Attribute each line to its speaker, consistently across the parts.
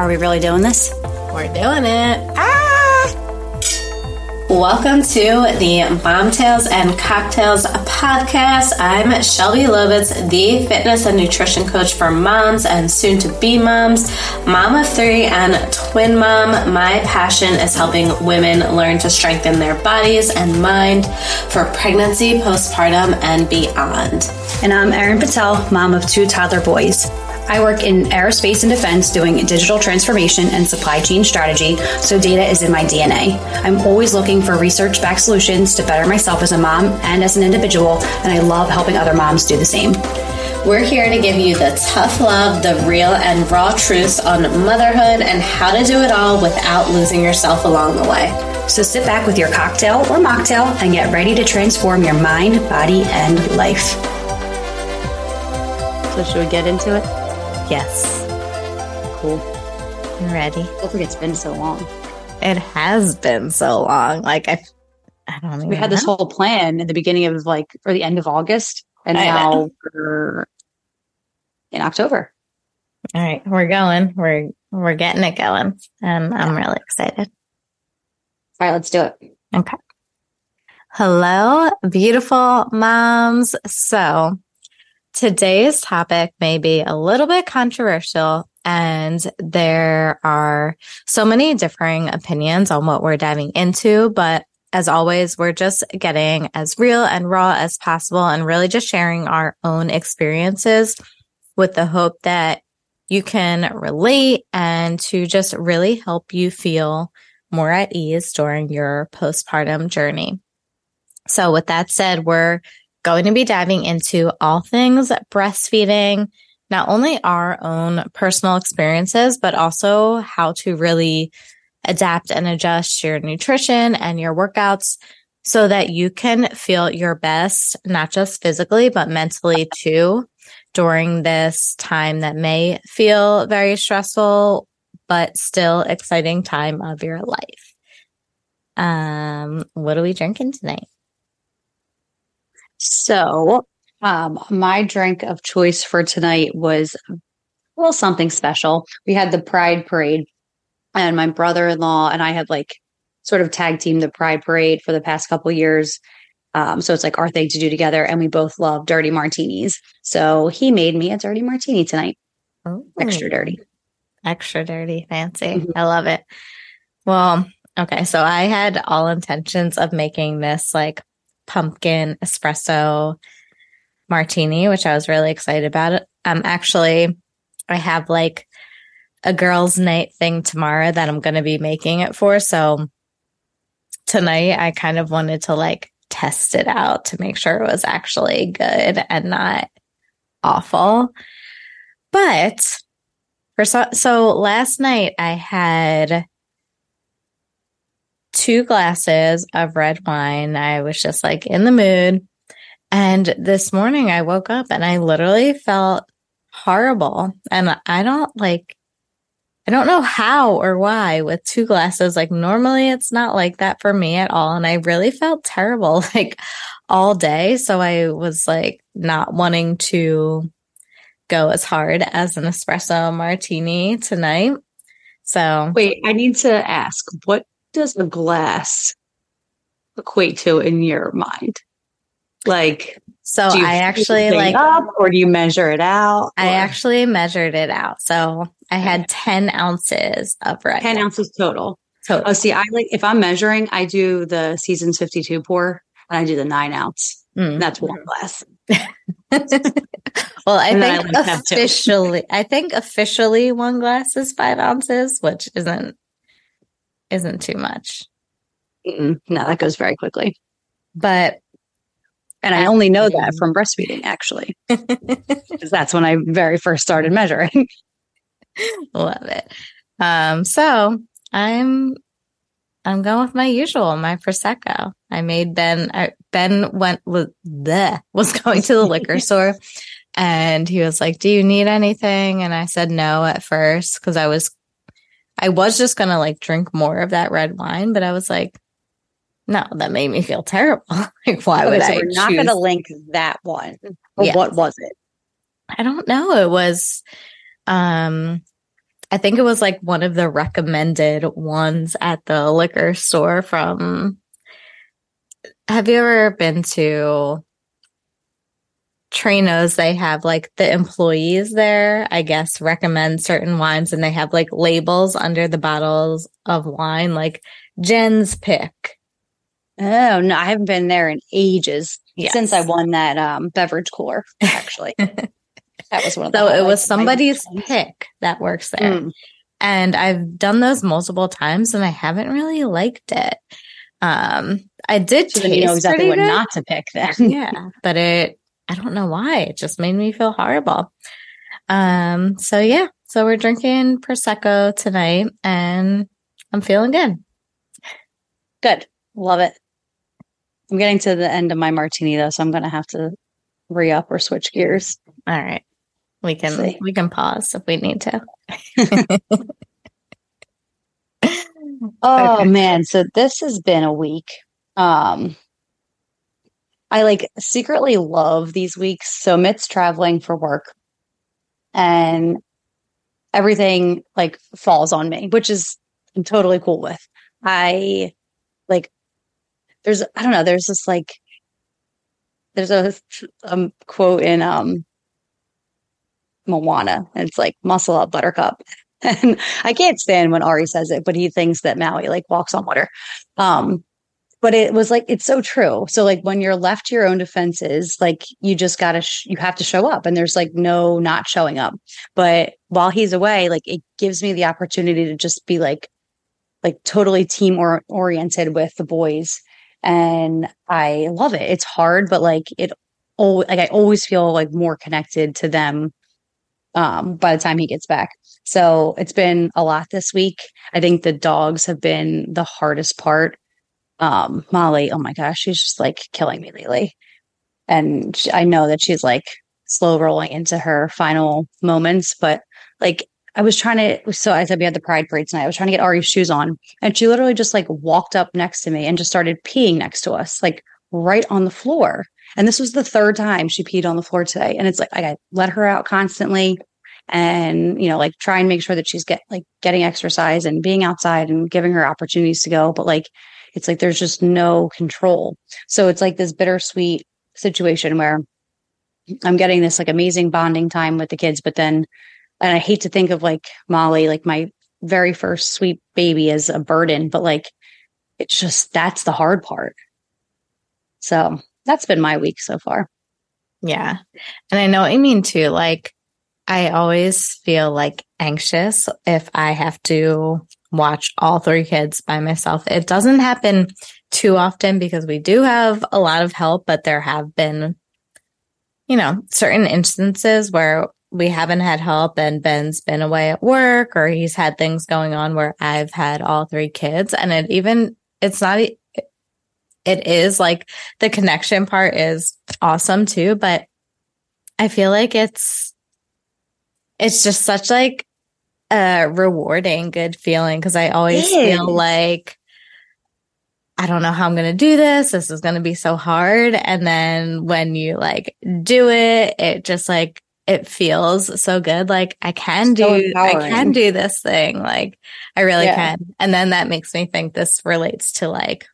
Speaker 1: Are we really doing this?
Speaker 2: We're doing it.
Speaker 1: Ah!
Speaker 2: Welcome to the Mom Tales and Cocktails podcast. I'm Shelby Lobitz, the fitness and nutrition coach for moms and soon to be moms, mom of three, and twin mom. My passion is helping women learn to strengthen their bodies and mind for pregnancy, postpartum, and beyond.
Speaker 1: And I'm Erin Patel, mom of two toddler boys. I work in aerospace and defense doing digital transformation and supply chain strategy, so data is in my DNA. I'm always looking for research backed solutions to better myself as a mom and as an individual, and I love helping other moms do the same.
Speaker 2: We're here to give you the tough love, the real and raw truths on motherhood and how to do it all without losing yourself along the way.
Speaker 1: So sit back with your cocktail or mocktail and get ready to transform your mind, body, and life.
Speaker 3: So, should we get into it?
Speaker 4: Yes.
Speaker 3: Cool.
Speaker 4: I'm ready.
Speaker 3: I think it's been so long.
Speaker 4: It has been so long. Like I, I don't
Speaker 3: We had this whole plan in the beginning of like, or the end of August, and
Speaker 4: I
Speaker 3: now
Speaker 4: know.
Speaker 3: we're in October.
Speaker 4: All right, we're going. We're we're getting it going, and I'm really excited.
Speaker 3: All right, let's do it.
Speaker 4: Okay. Hello, beautiful moms. So today's topic may be a little bit controversial and there are so many differing opinions on what we're diving into, but as always, we're just getting as real and raw as possible and really just sharing our own experiences with the hope that you can relate and to just really help you feel more at ease during your postpartum journey. So with that said, we're going to be diving into all things breastfeeding, not only our own personal experiences, but also how to really adapt and adjust your nutrition and your workouts so that you can feel your best, not just physically, but mentally too during this time that may feel very stressful, but still exciting time of your life. Um, what are we drinking tonight?
Speaker 3: So, um, my drink of choice for tonight was a little something special. We had the Pride Parade, and my brother in law and I had like sort of tag team the Pride Parade for the past couple years. Um, so it's like our thing to do together, and we both love dirty martinis. So he made me a dirty martini tonight, extra dirty.
Speaker 4: Extra dirty, fancy.
Speaker 3: Mhm.
Speaker 4: I love it. Well, okay. So I had all intentions of making this like pumpkin espresso martini, which I was really excited about. Um, actually, I have like a girls' night thing tomorrow that I'm going to be making it for. So tonight I kind of wanted to like test it out to make sure it was actually good and not awful. But for so, so last night I had two glasses of red wine. I was just like in the mood. And this morning I woke up and I literally felt horrible. And I don't like, I don't know how or why with two glasses. Like normally it's not like that for me at all. And I really felt terrible like all day. So I was like not wanting to go as hard as an espresso martini tonight. So
Speaker 3: Wait, I need to ask, what does a glass equate to in your mind? Like,
Speaker 4: so I actually like
Speaker 3: up, or do you measure it out?
Speaker 4: I
Speaker 3: or-
Speaker 4: actually measured it out. So I had 10 ounces of red.
Speaker 3: 10 ounces total.
Speaker 4: total.
Speaker 3: Oh, see, I like if I'm measuring, I do the Seasons 52 pour and I do the nine ounce.
Speaker 4: Mm.
Speaker 3: That's one glass.
Speaker 4: well, I
Speaker 3: I
Speaker 4: think
Speaker 3: like
Speaker 4: officially, I think officially one glass is five ounces, which isn't, isn't too much.
Speaker 3: Mm-mm. No, that goes very quickly.
Speaker 4: But
Speaker 3: And I only know that from breastfeeding, actually, because that's when I very first started measuring.
Speaker 4: Love it. Um, so I'm I'm going with my usual, my prosecco. I made Ben. I, ben went was bleh, was going to the liquor store, and he was like, "Do you need anything?" And I said no at first because I was I was just gonna like drink more of that red wine, but I was like, no, that made me feel terrible. like, why
Speaker 3: Okay,
Speaker 4: would
Speaker 3: so
Speaker 4: I?
Speaker 3: we're not going to link that one. Or
Speaker 4: Yes.
Speaker 3: what was it?
Speaker 4: I don't know. It was, um, I think it was like one of the recommended ones at the liquor store from. Have you ever been to Trina's? They have like the employees there, I guess, recommend certain wines and they have like labels under the bottles of wine, like Jen's pick.
Speaker 3: Oh, no, I haven't been there in ages yes. since I won that um, beverage cooler, actually.
Speaker 4: that was one of the So it was somebody's pick that works there. Mm. And I've done those multiple times and I haven't really liked it. Um, I did so taste you know exactly what good.
Speaker 3: not to pick then.
Speaker 4: yeah, but it, I don't know why. It just made me feel horrible. Um, so yeah, so we're drinking prosecco tonight, and I'm feeling good.
Speaker 3: Good, love it. I'm getting to the end of my martini though, so I'm going to have to re up or switch gears.
Speaker 4: All right, we can we can pause if we need to.
Speaker 3: oh okay. man, so this has been a week. Um I like secretly love these weeks. So Mitt's traveling for work and everything like falls on me, which is I'm totally cool with. I like there's I don't know, there's this like there's a um, quote in um Moana. And it's like muscle up, buttercup. And I can't stand when Ari says it, but he thinks that Maui like walks on water. Um, but it was like it's so true. So like when you're left to your own defenses like you just gotta sh- you have to show up and there's like no not showing up. But while he's away like it gives me the opportunity to just be like like totally team or- oriented with the boys and i love it. It's hard but like it always like i always feel like more connected to them um by the time he gets back. So it's been a lot this week. I think the dogs have been the hardest part um, Molly, oh my gosh, she's just like killing me lately. And she, I know that she's like slow rolling into her final moments, but like I was trying to, so I said we had the pride parade tonight. I was trying to get Ari's shoes on and she literally just like walked up next to me and just started peeing next to us, like right on the floor. And this was the third time she peed on the floor today. And it's like, I let her out constantly and, you know, like try and make sure that she's get like getting exercise and being outside and giving her opportunities to go. But like, it's like there's just no control. So it's like this bittersweet situation where I'm getting this like amazing bonding time with the kids, but then, and I hate to think of like Molly, like my very first sweet baby as a burden, but like it's just that's the hard part. So that's been my week so far.
Speaker 4: Yeah. And I know what you mean too. Like, I always feel like anxious if I have to watch all three kids by myself. It doesn't happen too often because we do have a lot of help, but there have been, you know, certain instances where we haven't had help and Ben's been away at work or he's had things going on where I've had all three kids and it even, it's not, it is like the connection part is awesome too, but I feel like it's, it's just such like a rewarding, good feeling because I always feel like I don't know how I'm going to do this. This is going to be so hard. And then when you like do it, it just like, it feels so good. Like I can so do, empowering. I can do this thing. Like I really yeah. can. And then that makes me think this relates to like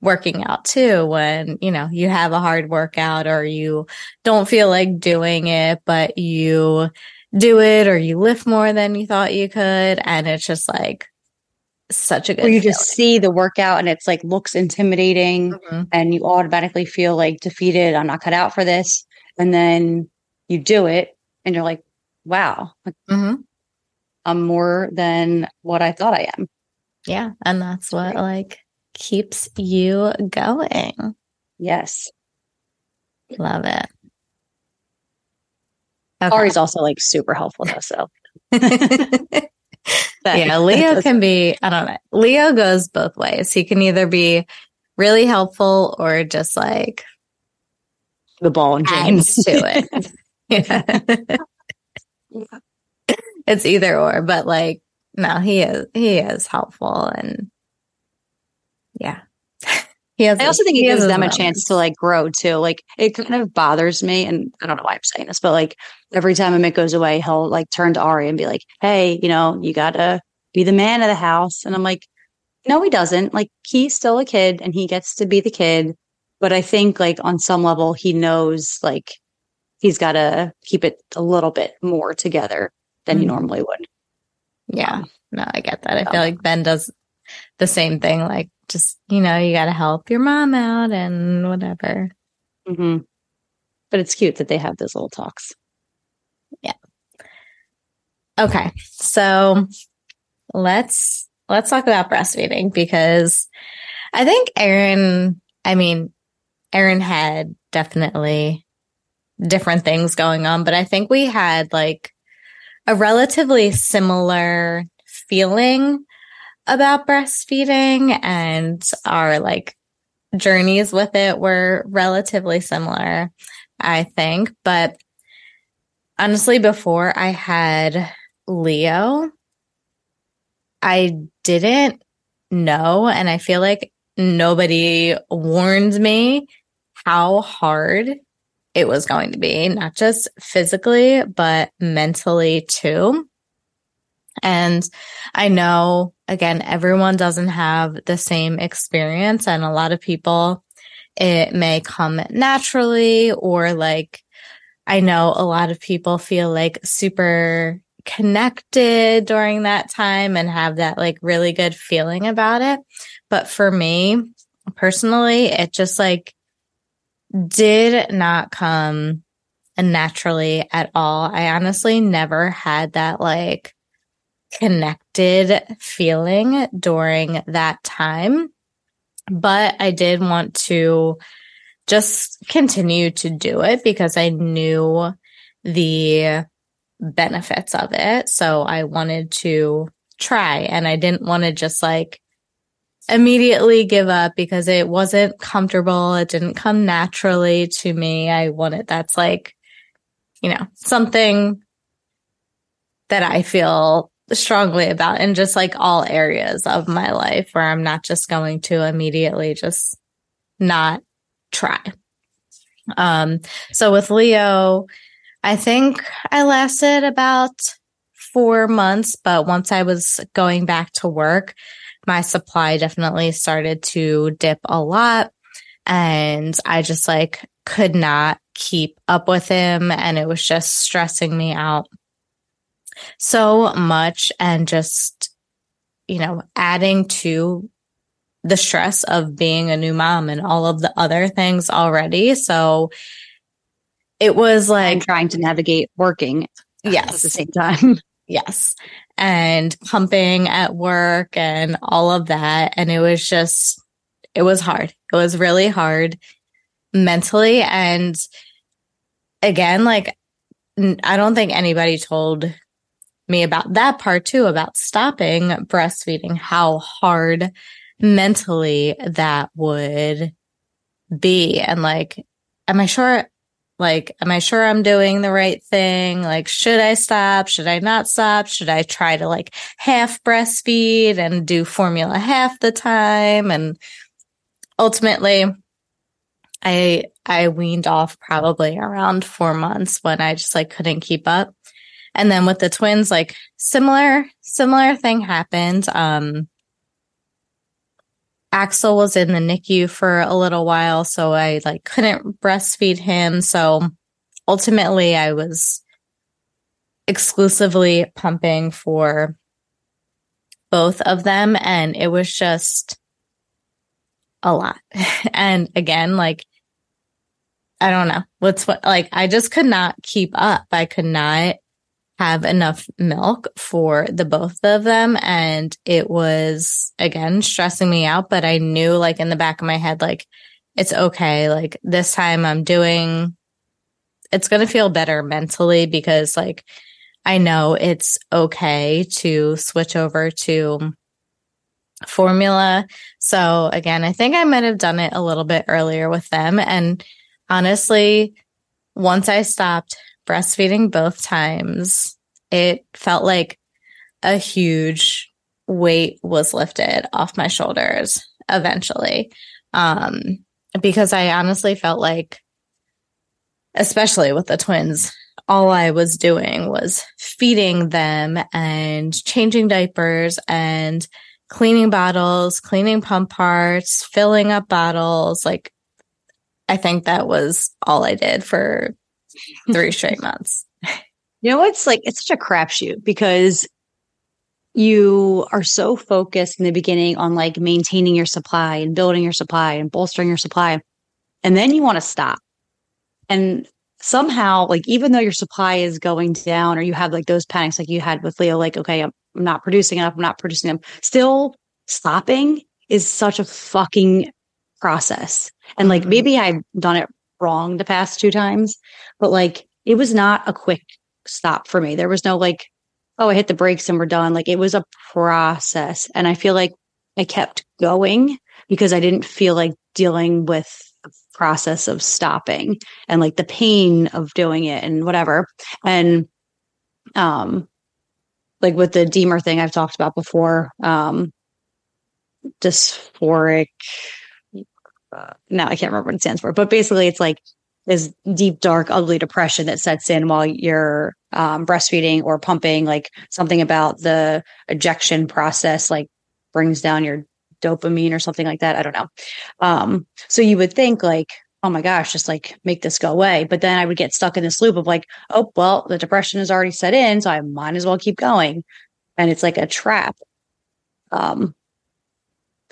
Speaker 4: working out too. When, you know, you have a hard workout or you don't feel like doing it, but you do it or you lift more than you thought you could. And it's just like such a good.
Speaker 3: You feeling. just see the workout and it's like looks intimidating mm-hmm. and you automatically feel like defeated. I'm not cut out for this. And then you do it and you're like, wow, mm-hmm. I'm more than what I thought I am.
Speaker 4: Yeah. And that's what like keeps you going.
Speaker 3: Yes.
Speaker 4: Love it.
Speaker 3: Okay. Ari's also like super helpful though. So
Speaker 4: yeah, Leo can be, I don't know. Leo goes both ways. He can either be really helpful or just like
Speaker 3: the ball and chains
Speaker 4: to it. yeah. it's either or, but like, no, he is, he is helpful and yeah.
Speaker 3: He has, I also think it gives them a chance to like grow too. Like it kind of bothers me, and I don't know why I'm saying this, but like every time Amit goes away, he'll like turn to Ari and be like, "Hey, you know, you gotta be the man of the house," and I'm like, "No, he doesn't. Like he's still a kid, and he gets to be the kid." But I think like on some level, he knows like he's got to keep it a little bit more together than mm-hmm. he normally would.
Speaker 4: Yeah, no, I get that. I feel like Ben does the same thing. Like just, you know, you got to help your mom out and whatever.
Speaker 3: Mm-hmm. But it's cute that they have those little talks.
Speaker 4: Yeah. Okay. So let's, let's talk about breastfeeding because I think Erin, I mean, Erin had definitely different things going on, but I think we had like a relatively similar feeling about breastfeeding and our like journeys with it were relatively similar, I think. But honestly, before I had Leo, I didn't know. And I feel like nobody warned me how hard it was going to be, not just physically, but mentally too. And I know, again, everyone doesn't have the same experience. And a lot of people, it may come naturally or like, I know a lot of people feel like super connected during that time and have that like really good feeling about it. But for me personally, it just like did not come naturally at all. I honestly never had that like connected feeling during that time. But I did want to just continue to do it because I knew the benefits of it. So I wanted to try and I didn't want to just like immediately give up because it wasn't comfortable. It didn't come naturally to me. I wanted that's like, you know, something that I feel strongly about in just like all areas of my life where I'm not just going to immediately just not try. Um, so with Leo, I think I lasted about four months, but once I was going back to work, my supply definitely started to dip a lot. And I just like could not keep up with him. And it was just stressing me out so much and just, you know, adding to the stress of being a new mom and all of the other things already. So it was like
Speaker 3: trying to navigate working.
Speaker 4: Yes.
Speaker 3: At the same time.
Speaker 4: Yes. And pumping at work and all of that. And it was just, it was hard. It was really hard mentally. And again, like, I don't think anybody told me about that part too, about stopping breastfeeding, how hard mentally that would be. And like, am I sure? Like, am I sure I'm doing the right thing? Like, should I stop? Should I not stop? Should I try to like half breastfeed and do formula half the time? And ultimately, I, I weaned off probably around four months when I just like couldn't keep up. And then with the twins, like similar, similar thing happened. Um, Axel was in the NICU for a little while, so I like couldn't breastfeed him. So ultimately I was exclusively pumping for both of them and it was just a lot. and again, like I don't know what's what like I just could not keep up. I could not have enough milk for the both of them. And it was again stressing me out, but I knew like in the back of my head, like it's okay. Like this time I'm doing, it's going to feel better mentally because like I know it's okay to switch over to formula. So again, I think I might have done it a little bit earlier with them. And honestly, once I stopped breastfeeding both times, it felt like a huge weight was lifted off my shoulders eventually. Um, because I honestly felt like, especially with the twins, all I was doing was feeding them and changing diapers and cleaning bottles, cleaning pump parts, filling up bottles. Like, I think that was all I did for three straight months.
Speaker 3: You know, it's like, it's such a crapshoot because you are so focused in the beginning on like maintaining your supply and building your supply and bolstering your supply. And then you want to stop. And somehow, like, even though your supply is going down or you have like those panics like you had with Leo, like, okay, I'm not producing enough, I'm not producing them, still stopping is such a fucking process. And like, mm-hmm. maybe I've done it wrong the past two times, but like, it was not a quick stop for me. There was no like, oh, I hit the brakes and we're done. Like it was a process. And I feel like I kept going because I didn't feel like dealing with the process of stopping and like the pain of doing it and whatever. And um like with the D-MER thing I've talked about before, um dysphoric now I can't remember what it stands for, but basically it's like this deep, dark, ugly depression that sets in while you're um, breastfeeding or pumping, like something about the ejection process, like brings down your dopamine or something like that. I don't know. Um, so you would think like, oh my gosh, just like make this go away. But then I would get stuck in this loop of like, oh, well, the depression is already set in. So I might as well keep going. And it's like a trap. Um,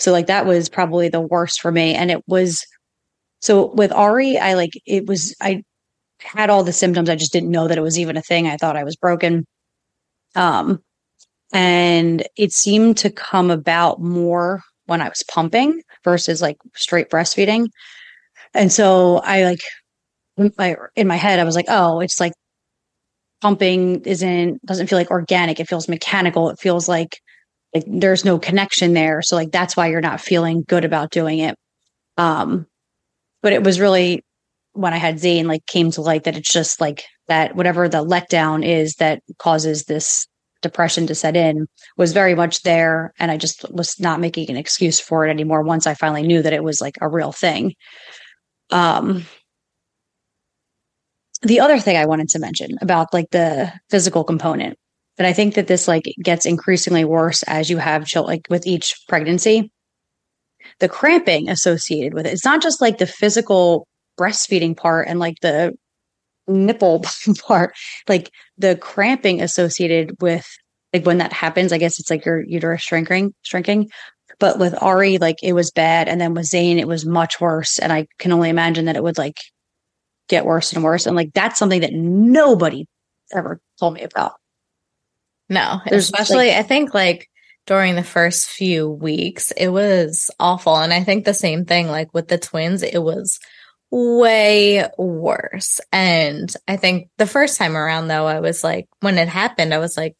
Speaker 3: so like that was probably the worst for me. And it was so with Ari, I like it was I had all the symptoms. I just didn't know that it was even a thing. I thought I was broken. Um and it seemed to come about more when I was pumping versus like straight breastfeeding. And so I like my in my head I was like, "Oh, it's like pumping isn't doesn't feel like organic. It feels mechanical. It feels like like there's no connection there. So like that's why you're not feeling good about doing it." Um but it was really when I had Zane, like came to light that it's just like that whatever the letdown is that causes this depression to set in was very much there. And I just was not making an excuse for it anymore once I finally knew that it was like a real thing. Um, the other thing I wanted to mention about like the physical component, and I think that this like gets increasingly worse as you have like with each pregnancy the cramping associated with it. It's not just like the physical breastfeeding part and like the nipple part, like the cramping associated with like when that happens, I guess it's like your uterus shrinking, shrinking. But with Ari, like it was bad. And then with Zane, it was much worse. And I can only imagine that it would like get worse and worse. And like that's something that nobody ever told me about.
Speaker 4: No, There's especially like, I think like during the first few weeks. It was awful. And I think the same thing, like with the twins, it was way worse. And I think the first time around, though, I was like, when it happened, I was like,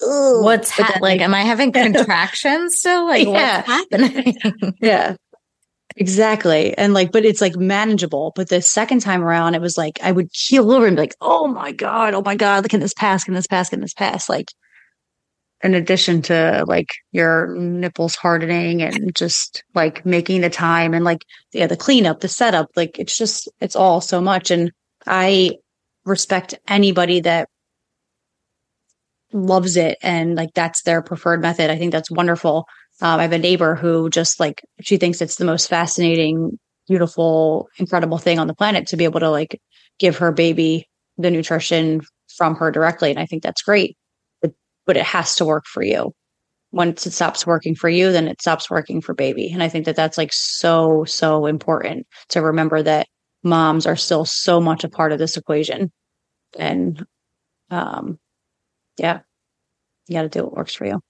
Speaker 4: what's ha- like, am I having contractions still? Like, yeah. what's happening?
Speaker 3: yeah. Exactly. And like, but it's like manageable. But the second time around, it was like I would keel over and be like, oh my God, oh my God, can this pass? Can this pass? Can this pass? Like in addition to like your nipples hardening and just like making the time and like yeah the cleanup the setup like it's just it's all so much and i respect anybody that loves it and like that's their preferred method i think that's wonderful um, i have a neighbor who just like she thinks it's the most fascinating beautiful incredible thing on the planet to be able to like give her baby the nutrition from her directly and i think that's great but it has to work for you. Once it stops working for you, then it stops working for baby. And I think that that's like so, so important to remember that moms are still so much a part of this equation. And, um, yeah, you got to do what works for you.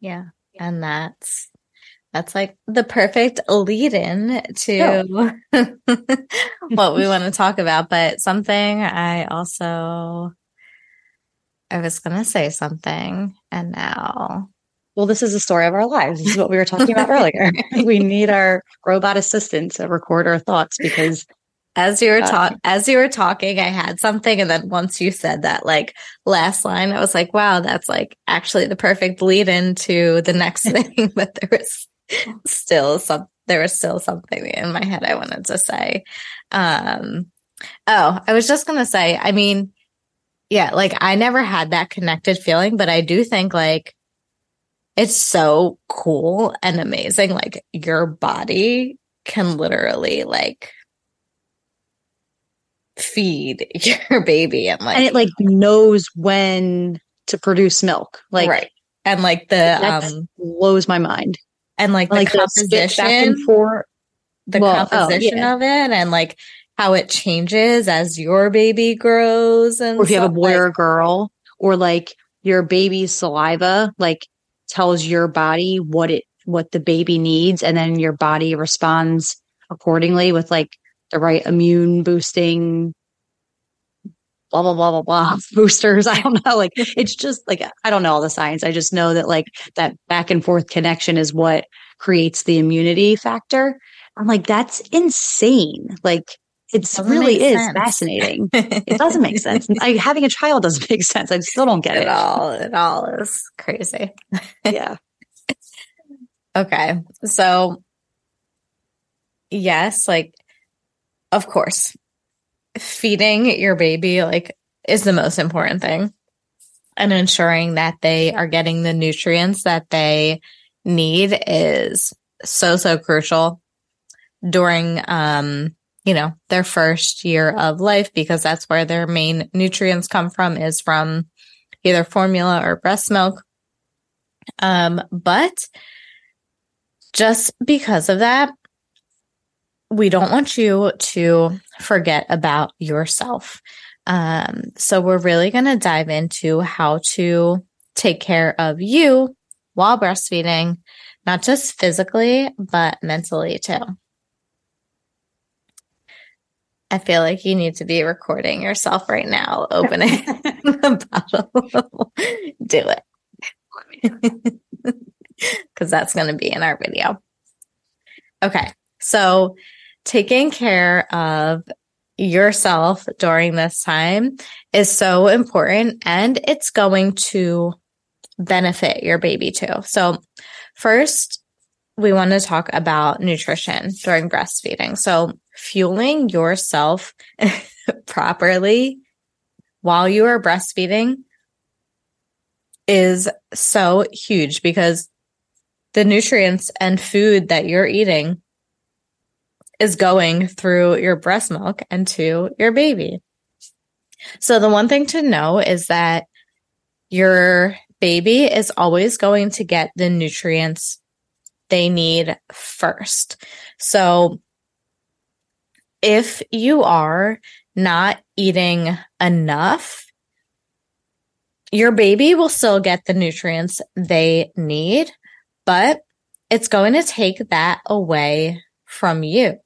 Speaker 4: Yeah. And that's, that's like the perfect lead in to what we want to talk about. But something I also I was going to say something and now.
Speaker 3: Well, this is the story of our lives. This is what we were talking about earlier. we need our robot assistant to record our thoughts because
Speaker 4: as you were talking, uh, as you were talking, I had something. And then once you said that like last line, I was like, wow, that's like actually the perfect lead into the next thing. but there was still some there was still something in my head I wanted to say. Um oh, I was just gonna say, I mean, yeah, like I never had that connected feeling, but I do think like it's so cool and amazing. Like your body can literally like feed your baby and like
Speaker 3: and it like knows when to produce milk. Like
Speaker 4: right. And like the um
Speaker 3: blows my mind.
Speaker 4: And like the like composition for the well, composition oh, yeah. of it and like how it changes as your baby grows and
Speaker 3: or if you have a boy like, or a girl or like your baby's saliva like tells your body what it what the baby needs and then your body responds accordingly with like the right immune boosting blah blah blah blah blah boosters. I don't know. Like it's just like i don't know all the science i just know that like that back and forth connection is what creates the immunity factor. I'm like that's insane. Like it really is sense. fascinating. It doesn't make sense. I, having a child doesn't make sense. I still don't get it,
Speaker 4: it. all it all is crazy.
Speaker 3: Yeah.
Speaker 4: Okay. So yes like of course. Feeding your baby like is the most important thing. And ensuring that they are getting the nutrients that they need is so so crucial during um you know their first year of life because that's where their main nutrients come from is from either formula or breast milk. Um but just because of that we don't want you to forget about yourself. Um, so we're really going to dive into how to take care of you while breastfeeding, not just physically, but mentally too. I feel like you need to be recording yourself right now, opening the bottle. Do it. Because that's going to be in our video. Okay. So taking care of yourself during this time is so important and it's going to benefit your baby too. So first, we want to talk about nutrition during breastfeeding. So fueling yourself properly while you are breastfeeding is so huge because the nutrients and food that you're eating is going through your breast milk and to your baby. So the one thing to know is that your baby is always going to get the nutrients they need first. So if you are not eating enough, your baby will still get the nutrients they need, but it's going to take that away from you.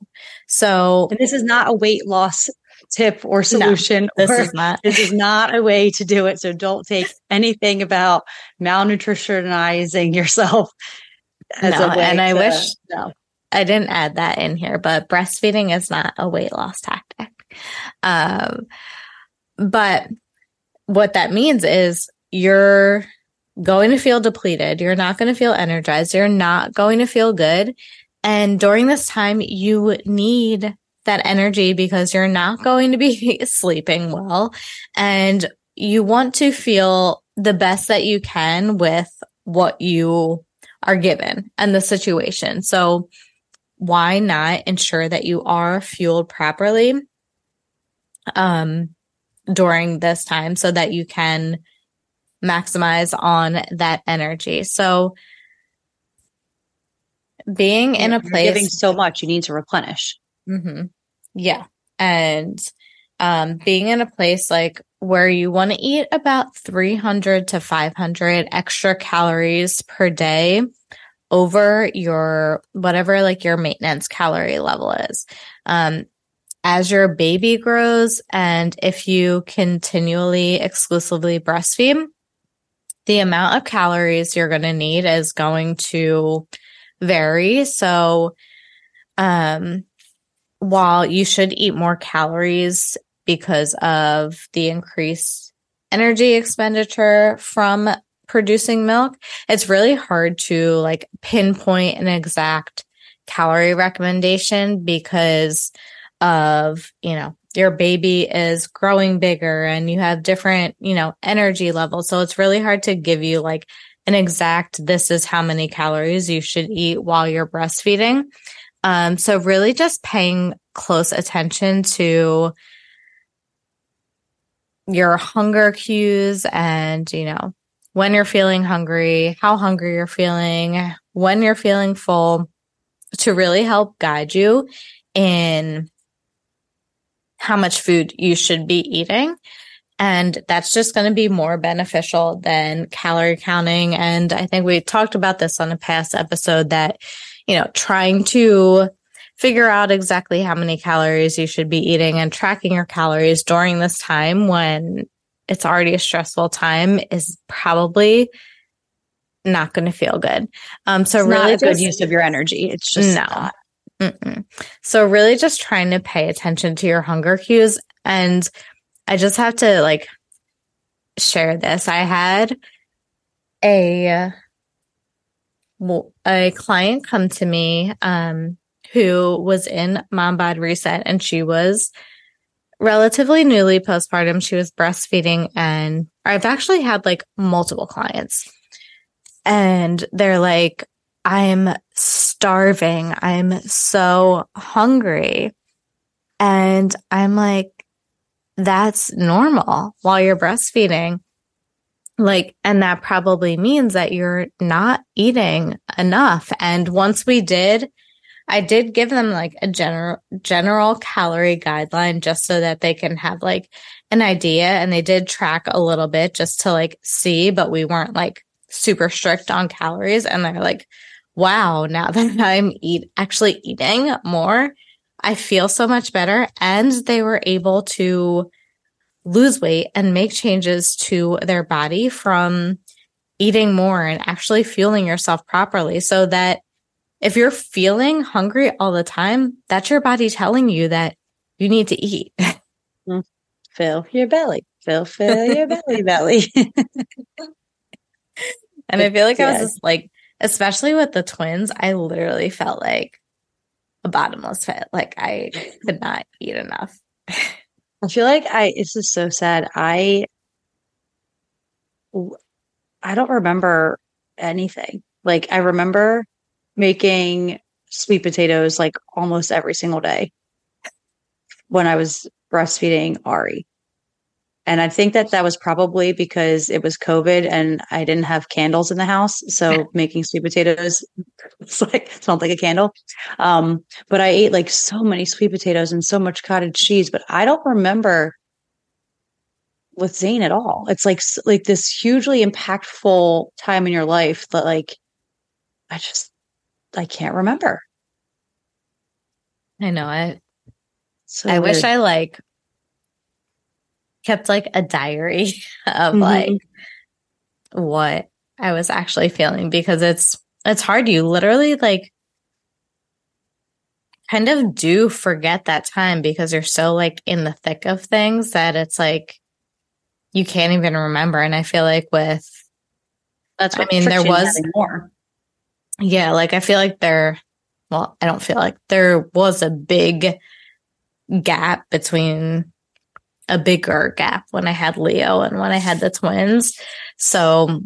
Speaker 4: So,
Speaker 3: and this is not a weight loss tip or solution.
Speaker 4: No, this
Speaker 3: or,
Speaker 4: is not.
Speaker 3: This is not a way to do it. So don't take anything about malnutritionizing yourself
Speaker 4: as no, a way. And I wish no. I didn't add that in here, but breastfeeding is not a weight loss tactic. Um, but what that means is you're going to feel depleted. You're not going to feel energized. You're not going to feel good. And during this time, you need that energy because you're not going to be sleeping well and you want to feel the best that you can with what you are given and the situation. So why not ensure that you are fueled properly um during this time so that you can maximize on that energy. So being in a place
Speaker 3: giving so much, you need to replenish.
Speaker 4: Mm-hmm. Yeah. And um, being in a place like where you want to eat about 300 to 500 extra calories per day over your whatever like your maintenance calorie level is. Um, as your baby grows and if you continually exclusively breastfeed, the amount of calories you're going to need is going to vary. So, um, while you should eat more calories because of the increased energy expenditure from producing milk, it's really hard to like pinpoint an exact calorie recommendation because of, you know, your baby is growing bigger and you have different, you know, energy levels. So it's really hard to give you like an exact, this is how many calories you should eat while you're breastfeeding. Um, so really just paying close attention to your hunger cues and, you know, when you're feeling hungry, how hungry you're feeling, when you're feeling full to really help guide you in how much food you should be eating. And that's just going to be more beneficial than calorie counting. And I think we talked about this on a past episode that, you know, trying to figure out exactly how many calories you should be eating and tracking your calories during this time when it's already a stressful time is probably not going to feel good. Um, so
Speaker 3: it's
Speaker 4: really,
Speaker 3: good use of your energy. It's just no.
Speaker 4: So really just trying to pay attention to your hunger cues. And I just have to like share this. I had a, a client come to me, um, who was in mom bod reset and she was relatively newly postpartum. She was breastfeeding and I've actually had like multiple clients and they're like, I'm starving. I'm so hungry. And I'm like, that's normal while you're breastfeeding. Like, and that probably means that you're not eating enough. And once we did, I did give them like a general, general calorie guideline just so that they can have like an idea. And they did track a little bit just to like see, but we weren't like super strict on calories. And they're like, wow, now that I'm eat actually eating more, I feel so much better. And they were able to lose weight and make changes to their body from eating more and actually fueling yourself properly so that if you're feeling hungry all the time, that's your body telling you that you need to eat.
Speaker 3: Mm. Fill your belly. Fill, fill your belly, belly.
Speaker 4: and I feel like I was just like especially with the twins, I literally felt like a bottomless pit. Like I could not eat enough.
Speaker 3: I feel like I, this is so sad. I, I don't remember anything. Like I remember making sweet potatoes like almost every single day when I was breastfeeding Ari. And I think that that was probably because it was COVID and I didn't have candles in the house. So making sweet potatoes, it's like smelled like a candle. Um, but I ate like so many sweet potatoes and so much cottage cheese, but I don't remember with Zane at all. It's like, like this hugely impactful time in your life that like, I just, I can't remember.
Speaker 4: I know it. So I weird. wish I like kept like a diary of mm-hmm. like what I was actually feeling because it's it's hard. You literally like kind of do forget that time because you're so like in the thick of things that it's like you can't even remember. And I feel like with
Speaker 3: that's what I mean there was more.
Speaker 4: Yeah, like I feel like there well, I don't feel like there was a big gap between a bigger gap when I had Leo and when I had the twins. So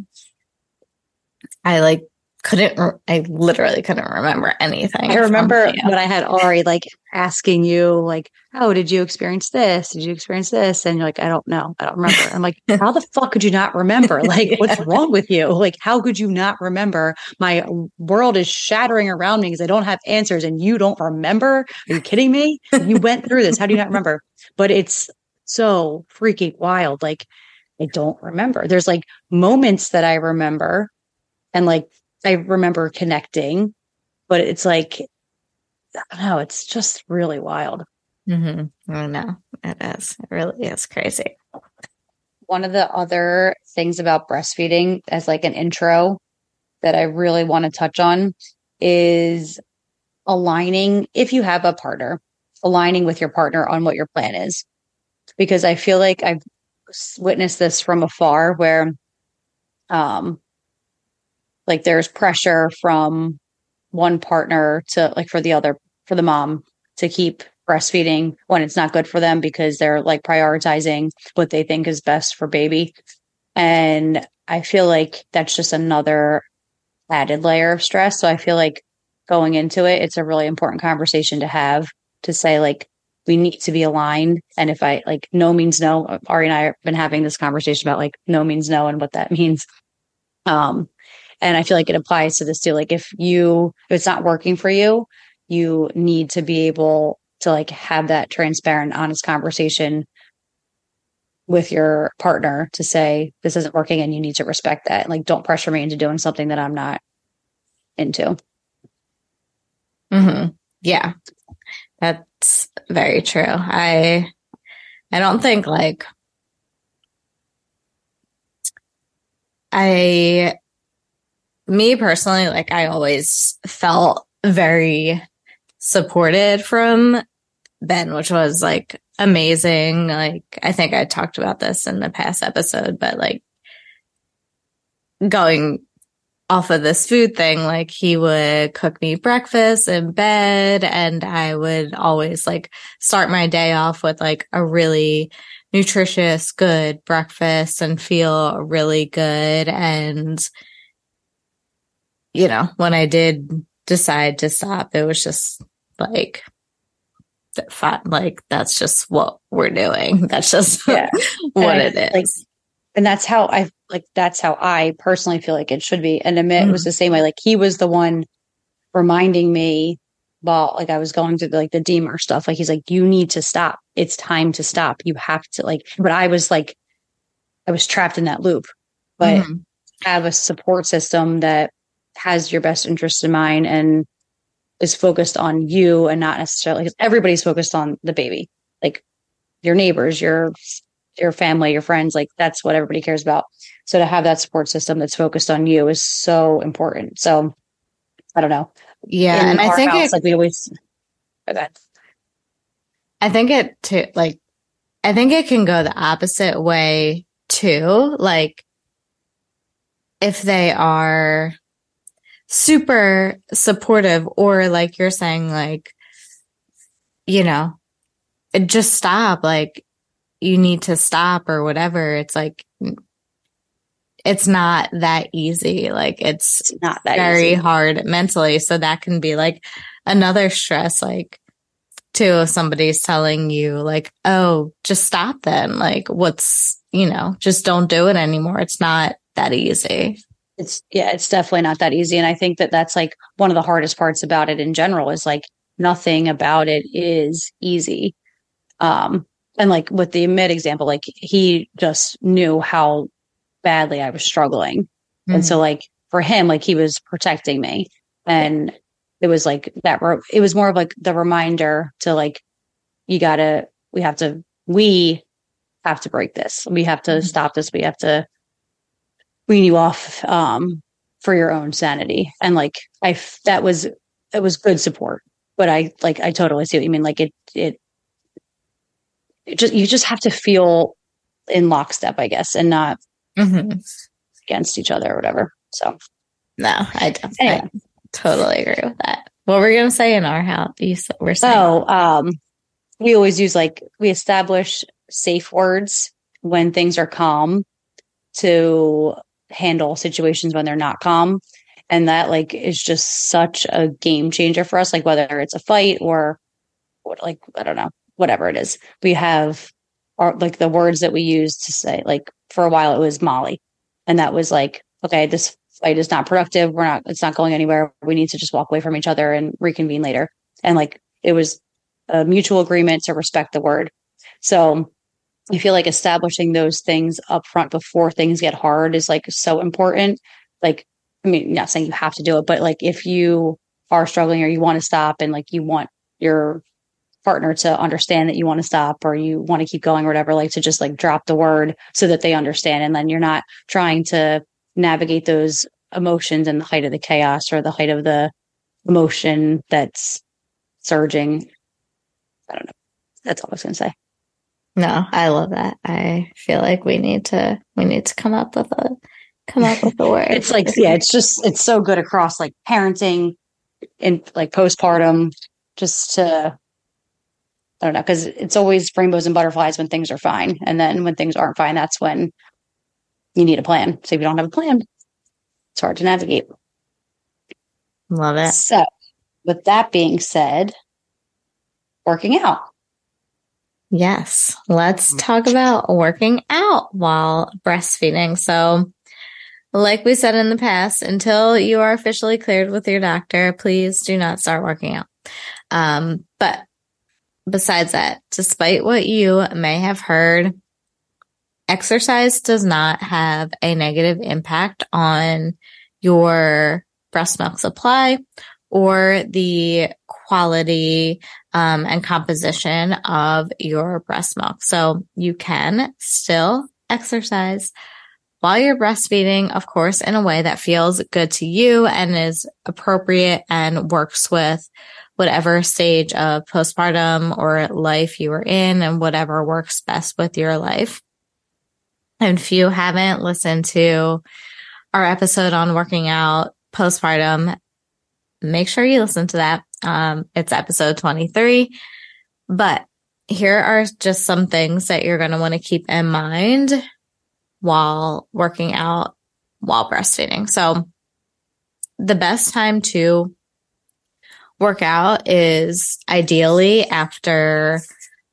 Speaker 4: I like couldn't, I literally couldn't remember anything.
Speaker 3: I remember when I had Ari like asking you, like, oh, did you experience this? Did you experience this? And you're like, I don't know. I don't remember. I'm like, how the fuck could you not remember? Like, yeah. what's wrong with you? Like, how could you not remember? My world is shattering around me because I don't have answers and you don't remember. Are you kidding me? You went through this. How do you not remember? But it's so freaking wild. Like, I don't remember. There's like moments that I remember and like I remember connecting, but it's like, I don't know, it's just really wild.
Speaker 4: Mm-hmm. I know it is. It really is crazy.
Speaker 3: One of the other things about breastfeeding as like an intro that I really want to touch on is aligning, if you have a partner, aligning with your partner on what your plan is because I feel like I've witnessed this from afar where um like there's pressure from one partner to like for the other for the mom to keep breastfeeding when it's not good for them because they're like prioritizing what they think is best for baby. And I feel like that's just another added layer of stress. So I feel like going into it, it's a really important conversation to have to say, like, we need to be aligned. And if I like no means no, Ari and I have been having this conversation about like no means no and what that means. Um, and I feel like it applies to this too. Like if you, if it's not working for you, you need to be able to like have that transparent, honest conversation with your partner to say this isn't working and you need to respect that. Like don't pressure me into doing something that I'm not into.
Speaker 4: Mm-hmm. Yeah. That's very true. I I don't think like I me personally like I always felt very supported from Ben, which was like amazing. Like, I think I talked about this in the past episode, but like going off of this food thing, like he would cook me breakfast in bed and I would always like start my day off with like a really nutritious, good breakfast and feel really good. And, you know, when I did decide to stop, it was just like fat like that's just what we're doing that's just yeah. what it is
Speaker 3: like, and that's how i like that's how i personally feel like it should be. And Amit mm-hmm. was the same way. Like he was the one reminding me about like i was going through the, like the D-MER stuff. Like he's like you need to stop. It's time to stop. You have to like but i was like i was trapped in that loop. But mm-hmm. have a support system that has your best interest in mind and is focused on you and not necessarily because everybody's focused on the baby. Like your neighbors your your family your friends like that's what everybody cares about. So to have that support system that's focused on you is so important. So i don't know.
Speaker 4: Yeah In and i think house, it,
Speaker 3: like we always
Speaker 4: that i think it too like i think it can go the opposite way too like if they are super supportive or like you're saying like you know just stop like you need to stop or whatever it's like it's not that easy like it's, it's not that very easy. hard mentally. So that can be like another stress like too if somebody's telling you like oh just stop then. Like what's you know just don't do it anymore. It's not that easy.
Speaker 3: It's yeah it's definitely not that easy. And i think that that's like one of the hardest parts about it in general is like nothing about it is easy. Um and like with the mid example like he just knew how badly i was struggling mm-hmm. and so mm-hmm. like for him like he was protecting me and it was like that it was more of like the reminder to like you gotta we have to we have to break this we have to mm-hmm. stop this we have to wean you off um, for your own sanity. And like I, that was it was good support. But I like I totally see what you mean. Like it, it just you just have to feel in lockstep, I guess, and not mm-hmm. against each other or whatever. So
Speaker 4: no, I. Anyway. I totally agree with that. What were you gonna say in our house? You were saying.
Speaker 3: Oh, um, we always use like we establish safe words when things are calm to handle situations when they're not calm and that like is just such a game changer for us like whether it's a fight or what like i don't know whatever it is. We have our like the words that we use to say like for a while it was molly. And that was like okay this fight is not productive. We're not it's not going anywhere. We need to just walk away from each other and reconvene later. And like it was a mutual agreement to respect the word. So I feel like establishing those things up front before things get hard is like so important. Like, I mean, not saying you have to do it, but like if you are struggling or you want to stop and like you want your partner to understand that you want to stop or you want to keep going or whatever, like to just like drop the word so that they understand. And then you're not trying to navigate those emotions in the height of the chaos or the height of the emotion that's surging. I don't know. That's all I was going to say.
Speaker 4: No, I love that. I feel like we need to we need to come up with a come up with a word.
Speaker 3: it's like yeah, it's just it's so good across like parenting and like postpartum, just to I don't know because it's always rainbows and butterflies when things are fine, and then when things aren't fine, that's when you need a plan. So if you don't have a plan, it's hard to navigate.
Speaker 4: Love it.
Speaker 3: So, with that being said, working out.
Speaker 4: Yes. Let's talk about working out while breastfeeding. So, like we said in the past, until you are officially cleared with your doctor, please do not start working out. Um, but besides that, despite what you may have heard, exercise does not have a negative impact on your breast milk supply or the quality um, and composition of your breast milk. So you can still exercise while you're breastfeeding, of course, in a way that feels good to you and is appropriate and works with whatever stage of postpartum or life you are in and whatever works best with your life. And if you haven't listened to our episode on working out postpartum, make sure you listen to that. Um, it's episode 23. But here are just some things that you're going to want to keep in mind while working out while breastfeeding. So the best time to work out is ideally after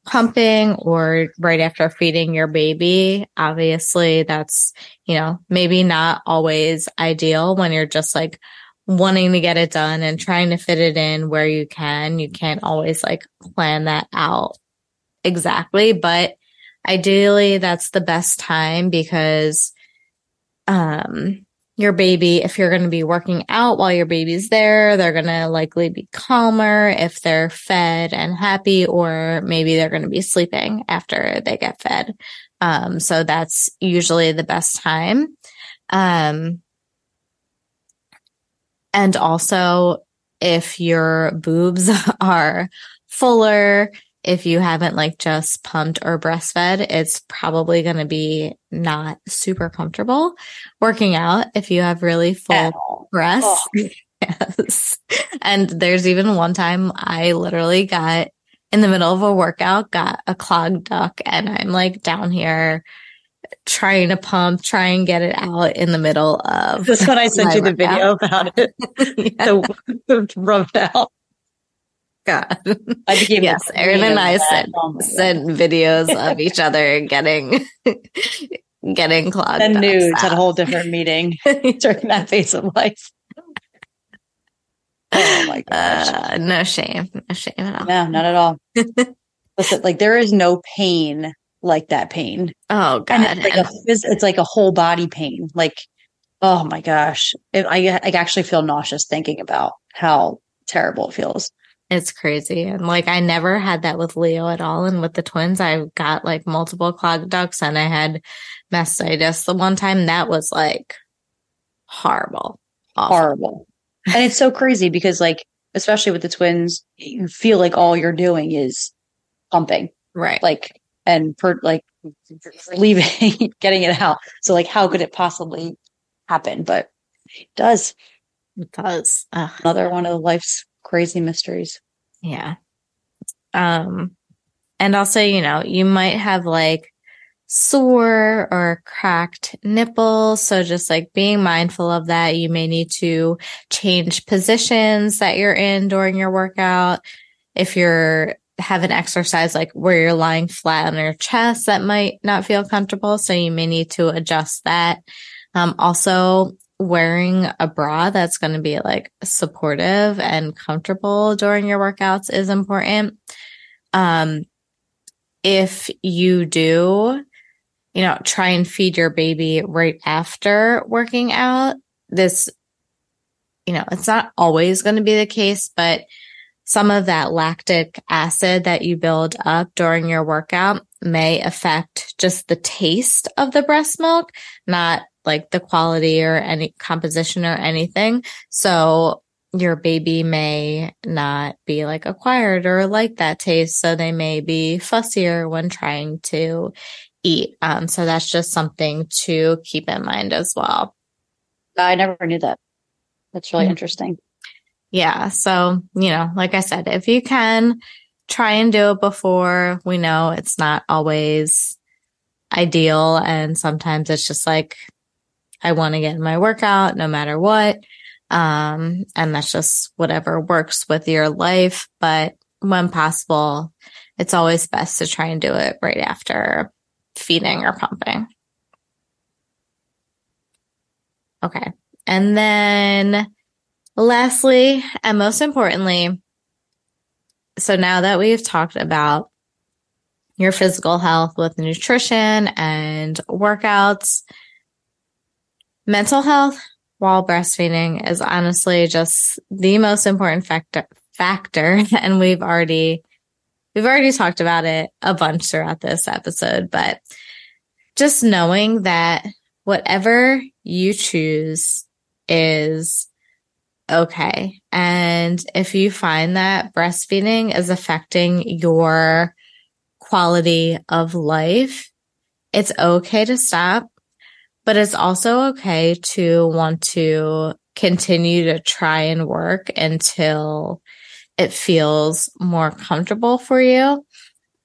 Speaker 4: pumping or right after feeding your baby. Obviously, that's, you know, maybe not always ideal when you're just like wanting to get it done and trying to fit it in where you can. You can't always like plan that out exactly, but ideally that's the best time because, um, your baby, if you're going to be working out while your baby's there, they're going to likely be calmer if they're fed and happy, or maybe they're going to be sleeping after they get fed. Um, so that's usually the best time. Um, and also if your boobs are fuller, if you haven't like just pumped or breastfed, it's probably going to be not super comfortable working out if you have really full breasts. Oh. yes. And there's even one time I literally got in the middle of a workout, got a clogged duct and I'm like down here trying to pump, try and get it out in the middle of.
Speaker 3: This when I sent you the workout. video about it. yeah. the, rub out.
Speaker 4: God. I became yes, Erin and I sent, sent videos of each other getting getting clogged.
Speaker 3: And nudes at a whole different meeting during that phase of life.
Speaker 4: Oh my gosh. Uh, no shame. No shame at all.
Speaker 3: No, not at all. Listen, like there is no pain like that pain.
Speaker 4: Oh god.
Speaker 3: And it's like a it's like a whole body pain. Like oh my gosh. It, I I actually feel nauseous thinking about how terrible it feels.
Speaker 4: It's crazy. And like, I never had that with Leo at all. And with the twins, I got like multiple clogged ducts and I had mastitis the one time. That was like horrible.
Speaker 3: Awful. Horrible. and it's so crazy because like, especially with the twins, you feel like all you're doing is pumping.
Speaker 4: Right.
Speaker 3: Like, and for like leaving, getting it out. So like, how could it possibly happen? But it does.
Speaker 4: It does.
Speaker 3: Ugh. Another one of life's crazy mysteries.
Speaker 4: Yeah. Um, and also, you know, you might have like sore or cracked nipples. So just like being mindful of that, you may need to change positions that you're in during your workout. If you're have an exercise like where you're lying flat on your chest, that might not feel comfortable. So you may need to adjust that. Um, also wearing a bra that's going to be like supportive and comfortable during your workouts is important. Um, if you do, you know, try and feed your baby right after working out, this, you know, it's not always going to be the case, but some of that lactic acid that you build up during your workout may affect just the taste of the breast milk, not like the quality or any composition or anything. So your baby may not be like acquired or like that taste. So they may be fussier when trying to eat. Um, so that's just something to keep in mind as well.
Speaker 3: I never knew that. That's really
Speaker 4: Mhm.
Speaker 3: interesting.
Speaker 4: Yeah. So, you know, like I said, if you can try and do it before, we know it's not always ideal. And sometimes it's just like, I want to get in my workout no matter what. Um, and that's just whatever works with your life. But when possible, it's always best to try and do it right after feeding or pumping. Okay. And then lastly, and most importantly, so now that we've talked about your physical health with nutrition and workouts, mental health while breastfeeding is honestly just the most important factor factor and we've already we've already talked about it a bunch throughout this episode but just knowing that whatever you choose is okay. And if you find that breastfeeding is affecting your quality of life, it's okay to stop, but it's also okay to want to continue to try and work until it feels more comfortable for you.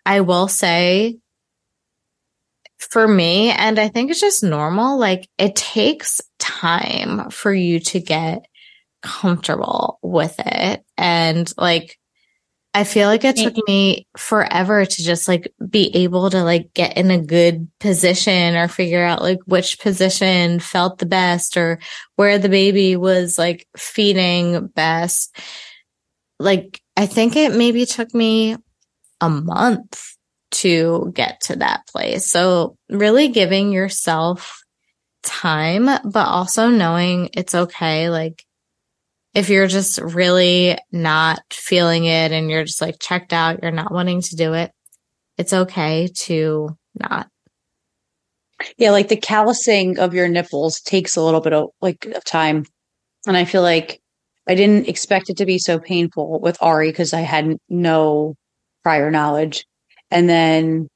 Speaker 4: I will say for me, and I think it's just normal, like it takes time for you to get comfortable with it. And like, I feel like it took mm-hmm. me forever to just like be able to like get in a good position or figure out like which position felt the best or where the baby was like feeding best. Like, I think it maybe took me a month to get to that place. So really giving yourself time, but also knowing it's okay. Like if you're just really not feeling it and you're just like checked out, you're not wanting to do it, it's okay to not.
Speaker 3: Yeah, like the callousing of your nipples takes a little bit of like of time. And I feel like I didn't expect it to be so painful with Ari because I had no prior knowledge. And then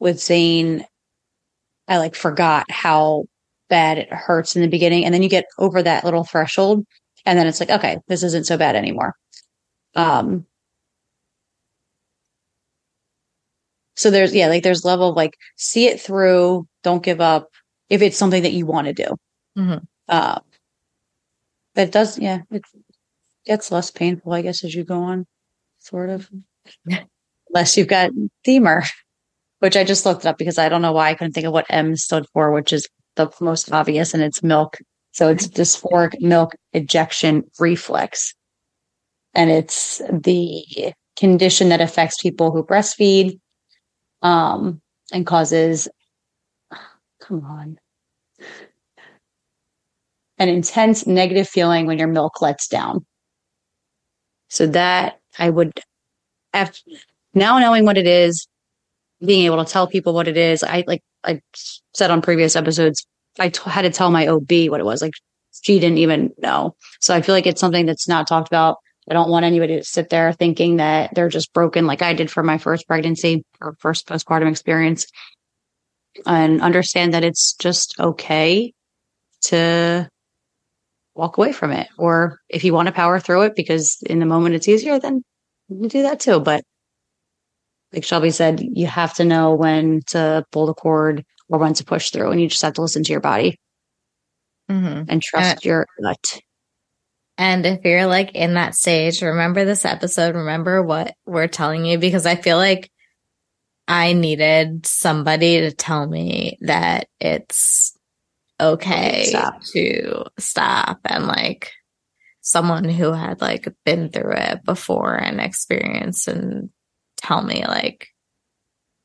Speaker 3: with Zane, I like forgot how bad it hurts in the beginning. And then you get over that little threshold and then it's like, okay, this isn't so bad anymore. Um, so there's, yeah, like there's level of like, see it through, don't give up if it's something that you want to do.
Speaker 4: Mhm.
Speaker 3: Uh, but it does, yeah, it gets less painful, I guess, as you go on, sort of. Unless you've got D-MER, which I just looked up because I don't know why I couldn't think of what M stood for, which is the most obvious, and it's milk. So it's dysphoric milk ejection reflex. And it's the condition that affects people who breastfeed um, and causes, come on, an intense negative feeling when your milk lets down. So that I would, after, now knowing what it is, being able to tell people what it is, I like I said on previous episodes, I t- had to tell my OB what it was. Like she didn't even know. So I feel like it's something that's not talked about. I don't want anybody to sit there thinking that they're just broken like I did for my first pregnancy or first postpartum experience and understand that it's just okay to walk away from it. Or if you want to power through it because in the moment it's easier, then you do that too. But like Shelby said, you have to know when to pull the cord or when to push through, and you just have to listen to your body
Speaker 4: Mhm.
Speaker 3: and trust your gut.
Speaker 4: And if you're like in that stage, remember this episode, remember what we're telling you, because I feel like I needed somebody to tell me that it's okay
Speaker 3: Stop.
Speaker 4: to stop and like someone who had like been through it before and experienced and tell me like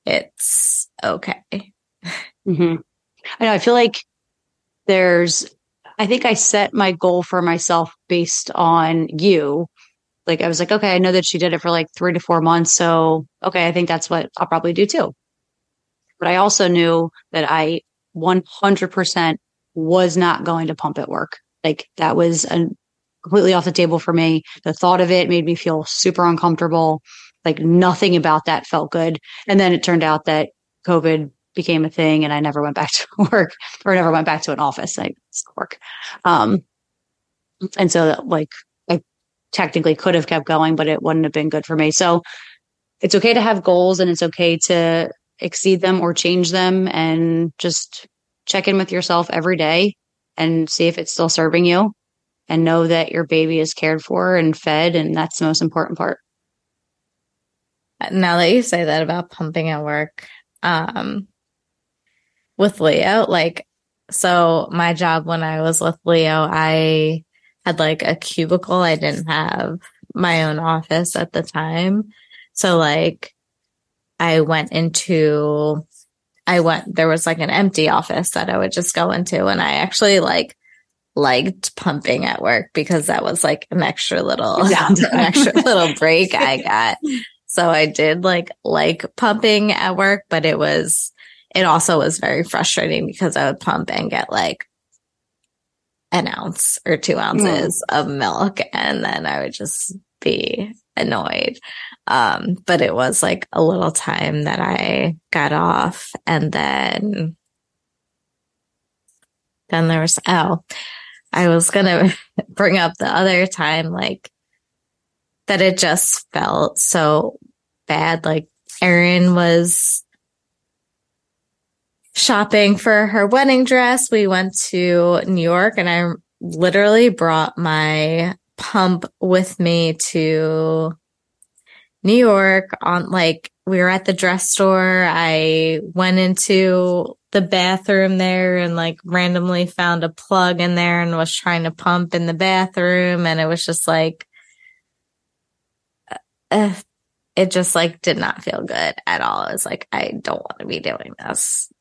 Speaker 4: it's okay.
Speaker 3: hmm I know. I feel like there's, I think I set my goal for myself based on you. Like I was like, okay, I know that she did it for like three to four months. So, okay, I think that's what I'll probably do too. But I also knew that I 100% was not going to pump at work. Like that was a, completely off the table for me. The thought of it made me feel super uncomfortable. Like nothing about that felt good. And then it turned out that COVID became a thing and I never went back to work or never went back to an office. I work. Um, and so like I technically could have kept going, but it wouldn't have been good for me. So it's okay to have goals and it's okay to exceed them or change them and just check in with yourself every day and see if it's still serving you and know that your baby is cared for and fed. And that's the most important part.
Speaker 4: Now that you say that about pumping at work, um, with Leo, like, so my job when I was with Leo, I had like a cubicle. I didn't have my own office at the time. So like I went into, I went, there was like an empty office that I would just go into and I actually like liked pumping at work because that was like an extra little, an extra little break I got. So I did like, like pumping at work, but it was, it also was very frustrating because I would pump and get like an ounce or two ounces mm. of milk and then I would just be annoyed. Um, but it was like a little time that I got off and then, then there was, oh, I was going to bring up the other time, like that it just felt so bad. Like Erin was shopping for her wedding dress. We went to New York and I literally brought my pump with me to New York on like we were at the dress store. I went into the bathroom there and like randomly found a plug in there and was trying to pump in the bathroom and it was just like uh, uh it just like did not feel good at all. It was like I don't want to be doing this.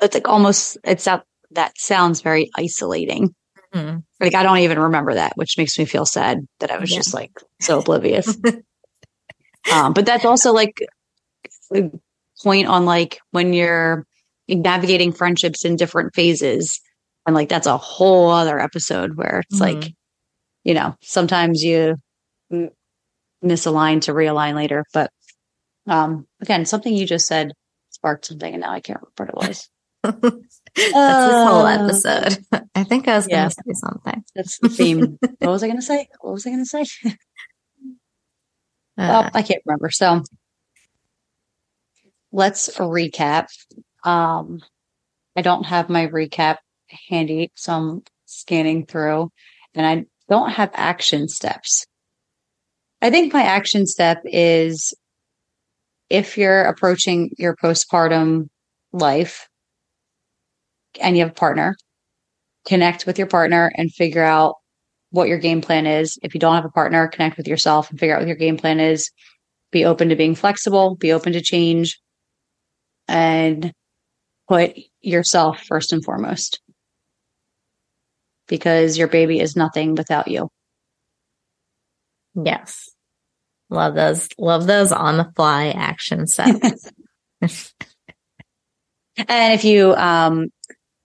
Speaker 3: It's like almost it's that that sounds very isolating. Mm-hmm. Like I don't even remember that, which makes me feel sad that I was yeah. just like so oblivious. um, but that's also like a point on like when you're navigating friendships in different phases, and like that's a whole other episode where it's mm-hmm. like, you know, sometimes you misalign to realign later. But um, again, something you just said sparked something, and now I can't remember what it was.
Speaker 4: That's this whole uh, episode. I think I was going to say something.
Speaker 3: That's the theme. what was I going to say? What was I going to say? uh, oh, I can't remember. So let's recap. Um, I don't have my recap handy, so I'm scanning through and I don't have action steps. I think my action step is if you're approaching your postpartum life, and you have a partner, connect with your partner and figure out what your game plan is. If you don't have a partner, connect with yourself and figure out what your game plan is. Be open to being flexible, be open to change, and put yourself first and foremost. Because your baby is nothing without you.
Speaker 4: Yes. Love those, love those on the fly action steps.
Speaker 3: and if you um,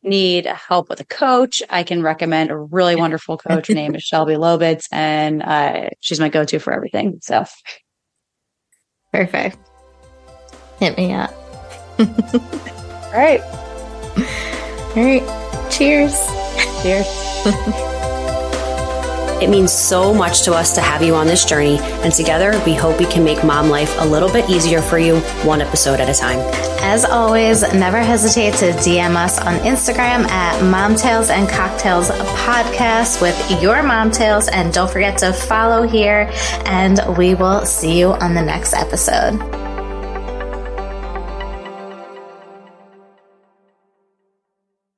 Speaker 3: need help with a coach, I can recommend a really wonderful coach. named Shelby Lobitz, and uh, she's my go-to for everything. So,
Speaker 4: perfect. Hit me up.
Speaker 3: All right.
Speaker 4: All right. Cheers.
Speaker 3: Cheers.
Speaker 1: It means so much to us to have you on this journey, and together we hope we can make mom life a little bit easier for you, one episode at a time.
Speaker 2: As always, never hesitate to DM us on Instagram at Momtales and Cocktails Podcast with your mom tales, and don't forget to follow here, and we will see you on the next episode.